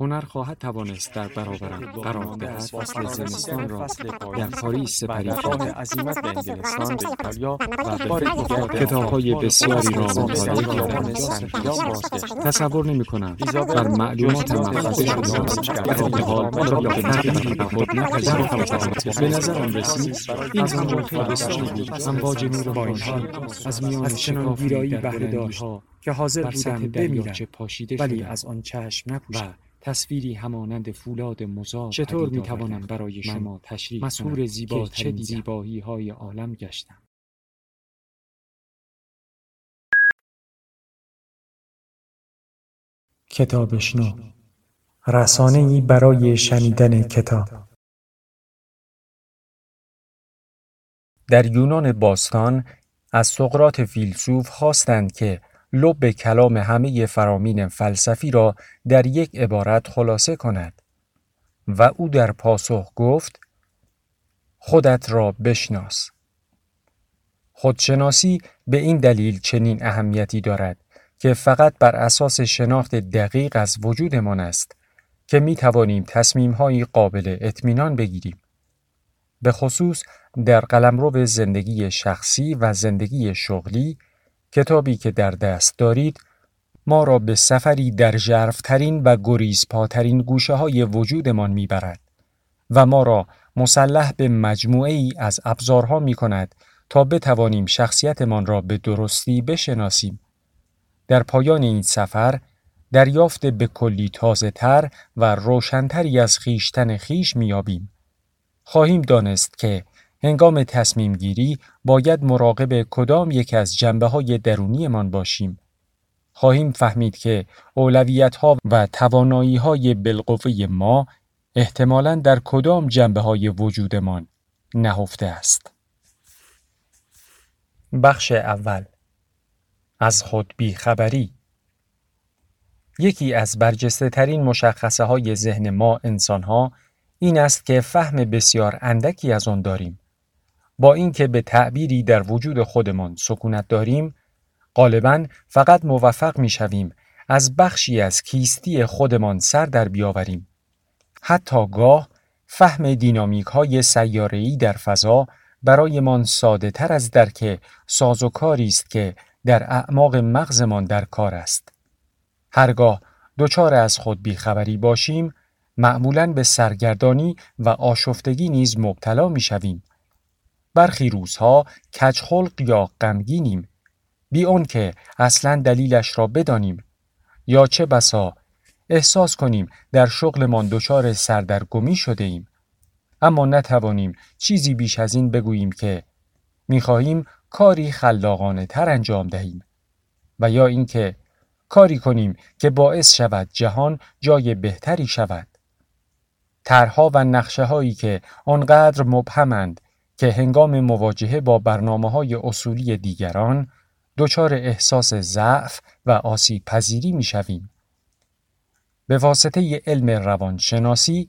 هنر خواهد توانست در برابرم قرار دهد فصل زمستان را در پاریس سپری کرده عظیمت به انگلستان به ایتالیا و بار دیگر کتابهای بسیاری را مطالعه کردم تصور نمی کنم بر معلومات محفظه شده در حال را به تغییر خود نپذیرفتم به نظرم رسید. این زمان بسیاری بود امواج نور بانشی از میان شکافی در بلندیها که حاضر بودم بمیرم ولی از آن چشم نپوشم تصویری همانند فولاد مزار چطور می توانم برای شما تشریح مسهور زیبا چه زیبایی های عالم گشتم. کتابشنو. رسانه ای برای شنیدن کتاب. در یونان باستان از سقرات فیلسوف خواستند که لب کلام همه فرامین فلسفی را در یک عبارت خلاصه کند و او در پاسخ گفت خودت را بشناس خودشناسی به این دلیل چنین اهمیتی دارد که فقط بر اساس شناخت دقیق از وجودمان است که می توانیم تصمیم قابل اطمینان بگیریم. به خصوص در قلمرو زندگی شخصی و زندگی شغلی کتابی که در دست دارید ما را به سفری در جرفترین و گریزپاترین گوشه های وجودمان می‌برد و ما را مسلح به مجموعه ای از ابزارها می کند تا بتوانیم شخصیتمان را به درستی بشناسیم. در پایان این سفر دریافت به کلی تازه تر و روشنتری از خیشتن خیش میابیم. خواهیم دانست که هنگام تصمیم گیری باید مراقب کدام یک از جنبه های درونی من باشیم. خواهیم فهمید که اولویت ها و توانایی های بالقوه ما احتمالا در کدام جنبه های وجودمان نهفته است. بخش اول از خود بیخبری یکی از برجسته ترین مشخصه های ذهن ما انسان ها این است که فهم بسیار اندکی از آن داریم. با اینکه به تعبیری در وجود خودمان سکونت داریم غالبا فقط موفق می شویم از بخشی از کیستی خودمان سر در بیاوریم. حتی گاه فهم دینامیک های سیاره‌ای در فضا برایمان ساده تر از درک سازوکاری است که در اعماق مغزمان در کار است. هرگاه دچار از خود بیخبری باشیم معمولا به سرگردانی و آشفتگی نیز مبتلا می شویم برخی روزها کچخلق یا غمگینیم. بی که اصلا دلیلش را بدانیم. یا چه بسا احساس کنیم در شغلمان دچار سردرگمی شده ایم اما نتوانیم چیزی بیش از این بگوییم که می‌خواهیم کاری خلاقانه تر انجام دهیم. و یا اینکه کاری کنیم که باعث شود جهان جای بهتری شود. طرحها و نقشه هایی که آنقدر مبهمند که هنگام مواجهه با برنامه های اصولی دیگران دچار احساس ضعف و آسیب پذیری می شویم. به واسطه علم روانشناسی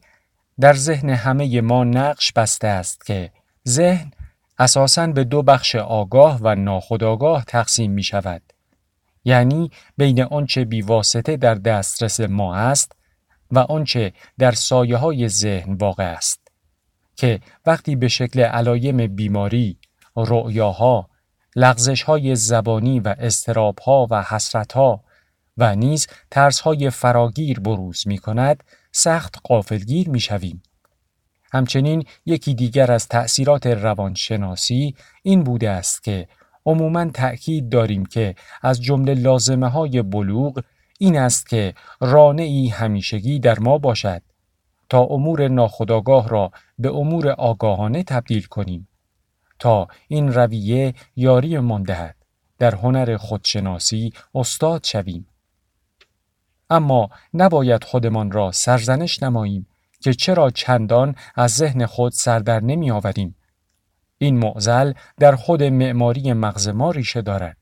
در ذهن همه ما نقش بسته است که ذهن اساساً به دو بخش آگاه و ناخودآگاه تقسیم می شود. یعنی بین آنچه بیواسطه در دسترس ما است و آنچه در سایه های ذهن واقع است. که وقتی به شکل علایم بیماری، رؤیاها، لغزشهای زبانی و استرابها و حسرتها و نیز ترسهای فراگیر بروز می کند، سخت قافلگیر می شویم. همچنین یکی دیگر از تأثیرات روانشناسی این بوده است که عموما تأکید داریم که از جمله لازمه های بلوغ این است که رانعی همیشگی در ما باشد تا امور ناخودآگاه را به امور آگاهانه تبدیل کنیم تا این رویه یاری من دهد در هنر خودشناسی استاد شویم اما نباید خودمان را سرزنش نماییم که چرا چندان از ذهن خود سردر نمی آوریم این معزل در خود معماری مغز ما ریشه دارد.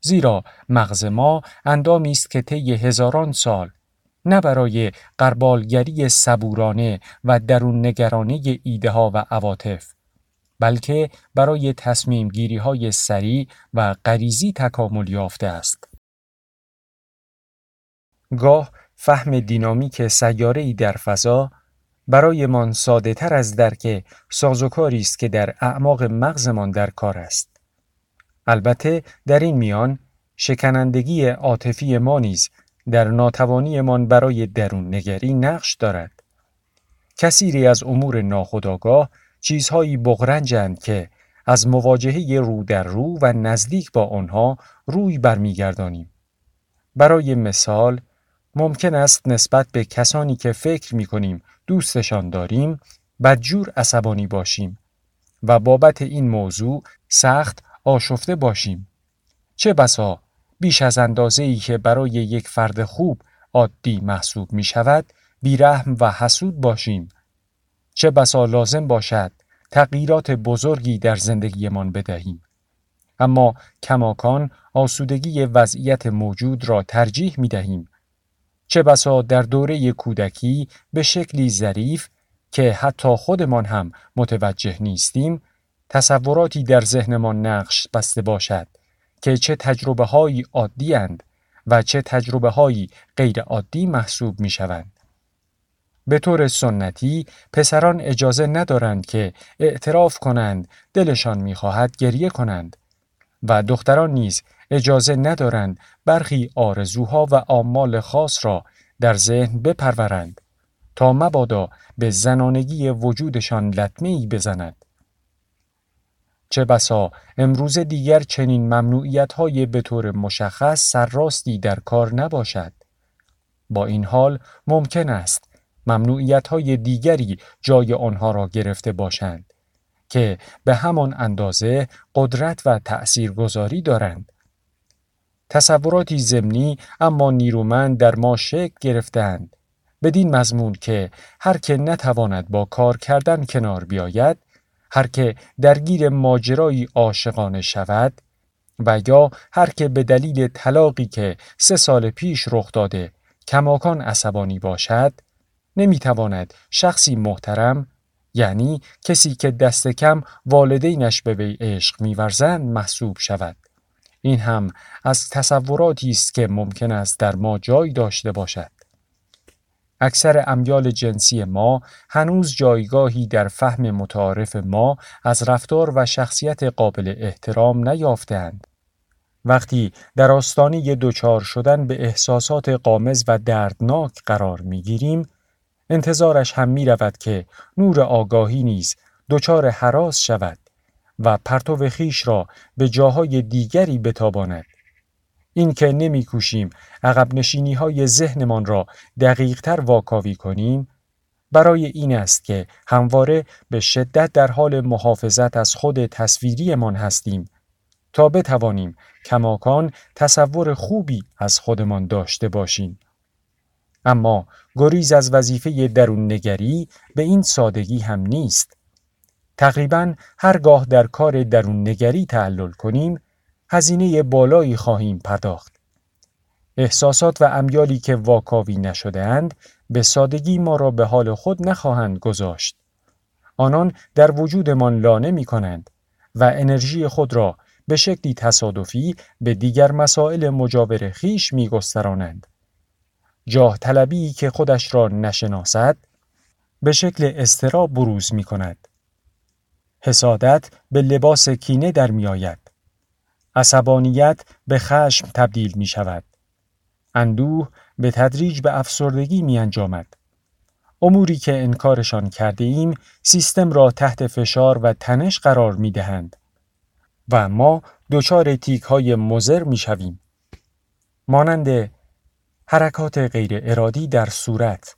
زیرا مغز ما اندامی است که طی هزاران سال نه برای قربالگری صبورانه و درون نگرانه ایده ها و عواطف بلکه برای تصمیم گیری های سریع و غریزی تکامل یافته است. گاه فهم دینامیک سیاره در فضا برایمان ساده تر از درک سازوکاری است که در اعماق مغزمان در کار است. البته در این میان شکنندگی عاطفی ما نیز در ناتوانیمان برای درون نگری نقش دارد. کثیری از امور ناخودآگاه چیزهایی بغرنجند که از مواجهه رو در رو و نزدیک با آنها روی برمیگردانیم. برای مثال ممکن است نسبت به کسانی که فکر می کنیم دوستشان داریم بدجور عصبانی باشیم و بابت این موضوع سخت آشفته باشیم. چه بسا بیش از اندازه ای که برای یک فرد خوب عادی محسوب می شود بیرحم و حسود باشیم. چه بسا لازم باشد تغییرات بزرگی در زندگیمان بدهیم. اما کماکان آسودگی وضعیت موجود را ترجیح می دهیم چه بسا در دوره کودکی به شکلی ظریف که حتی خودمان هم متوجه نیستیم تصوراتی در ذهنمان نقش بسته باشد که چه تجربه هایی عادی اند و چه تجربه هایی غیر عادی محسوب می شوند. به طور سنتی پسران اجازه ندارند که اعتراف کنند دلشان می‌خواهد گریه کنند و دختران نیز اجازه ندارند برخی آرزوها و آمال خاص را در ذهن بپرورند تا مبادا به زنانگی وجودشان لطمه ای بزند. چه بسا امروز دیگر چنین ممنوعیت های به طور مشخص سرراستی در کار نباشد. با این حال ممکن است ممنوعیت های دیگری جای آنها را گرفته باشند که به همان اندازه قدرت و تأثیرگذاری دارند. تصوراتی زمینی اما نیرومند در ما شکل گرفتند بدین مضمون که هر که نتواند با کار کردن کنار بیاید هر که درگیر ماجرایی عاشقانه شود و یا هر که به دلیل طلاقی که سه سال پیش رخ داده کماکان عصبانی باشد نمی‌تواند شخصی محترم یعنی کسی که دست کم والدینش به وی عشق میورزند محسوب شود. این هم از تصوراتی است که ممکن است در ما جای داشته باشد. اکثر امیال جنسی ما هنوز جایگاهی در فهم متعارف ما از رفتار و شخصیت قابل احترام نیافتند. وقتی در آستانه دچار شدن به احساسات قامز و دردناک قرار می گیریم، انتظارش هم می رود که نور آگاهی نیز دچار حراس شود و پرتو خیش را به جاهای دیگری بتاباند. این که نمی کوشیم عقب نشینی های ذهنمان را دقیق تر واکاوی کنیم برای این است که همواره به شدت در حال محافظت از خود تصویریمان هستیم تا بتوانیم کماکان تصور خوبی از خودمان داشته باشیم. اما گریز از وظیفه درون نگری به این سادگی هم نیست. تقریبا هرگاه در کار درون نگری تعلل کنیم هزینه بالایی خواهیم پرداخت. احساسات و امیالی که واکاوی نشدهاند به سادگی ما را به حال خود نخواهند گذاشت. آنان در وجودمان لانه می کنند و انرژی خود را به شکلی تصادفی به دیگر مسائل مجاور خیش می گسترانند. جاه طلبی که خودش را نشناسد به شکل استراب بروز می کند. حسادت به لباس کینه در می آید. عصبانیت به خشم تبدیل می شود. اندوه به تدریج به افسردگی می انجامد. اموری که انکارشان کرده ایم سیستم را تحت فشار و تنش قرار می دهند و ما دچار تیک های مزر می شویم. مانند حرکات غیر ارادی در صورت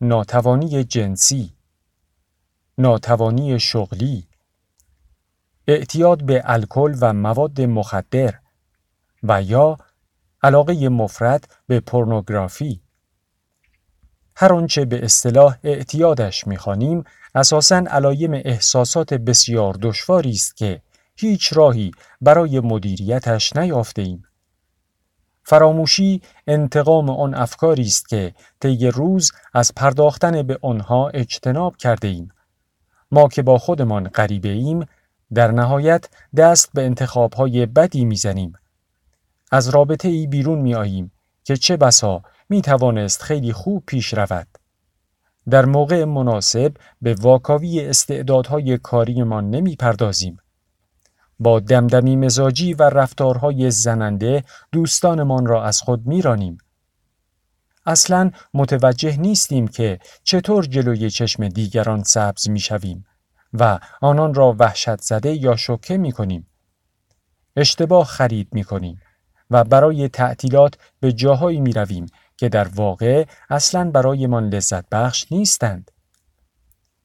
ناتوانی جنسی ناتوانی شغلی اعتیاد به الکل و مواد مخدر و یا علاقه مفرد به پورنوگرافی هر آنچه به اصطلاح اعتیادش می‌خوانیم اساساً علایم احساسات بسیار دشواری است که هیچ راهی برای مدیریتش نیافته ایم. فراموشی انتقام آن افکاری است که طی روز از پرداختن به آنها اجتناب کرده ایم. ما که با خودمان غریبه ایم در نهایت دست به انتخابهای بدی می‌زنیم. از رابطه ای بیرون می آییم که چه بسا می توانست خیلی خوب پیش رود. در موقع مناسب به واکاوی استعدادهای کاریمان نمی پردازیم. با دمدمی مزاجی و رفتارهای زننده دوستانمان را از خود میرانیم. اصلا متوجه نیستیم که چطور جلوی چشم دیگران سبز می‌شویم و آنان را وحشت زده یا شوکه می کنیم. اشتباه خرید می کنیم و برای تعطیلات به جاهایی می رویم که در واقع اصلا برایمان لذت بخش نیستند.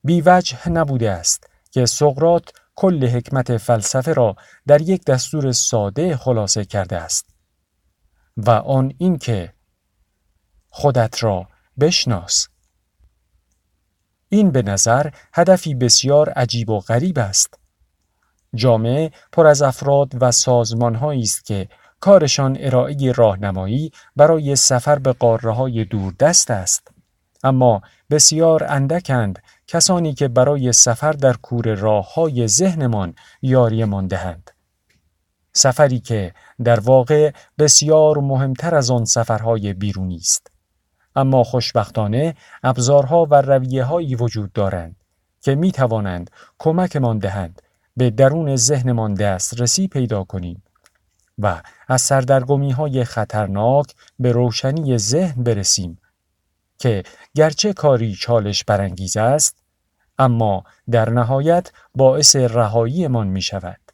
بیوجه نبوده است که سقرات کل حکمت فلسفه را در یک دستور ساده خلاصه کرده است و آن اینکه خودت را بشناس این به نظر هدفی بسیار عجیب و غریب است جامعه پر از افراد و سازمانهایی است که کارشان ارائه راهنمایی برای سفر به قاره های دوردست است اما بسیار اندکند کسانی که برای سفر در کور راه های ذهنمان یاریمان دهند. سفری که در واقع بسیار مهمتر از آن سفرهای بیرونی است. اما خوشبختانه ابزارها و رویه هایی وجود دارند که می توانند کمکمان دهند به درون ذهنمان دسترسی پیدا کنیم و از سردرگمی های خطرناک به روشنی ذهن برسیم که گرچه کاری چالش برانگیز است اما در نهایت باعث رهاییمان می شود.